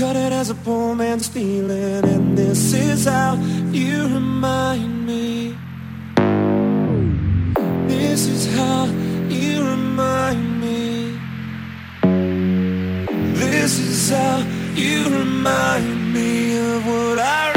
Cut it as a poor man's feeling, and this is how you remind me. This is how you remind me. This is how you remind me of what I.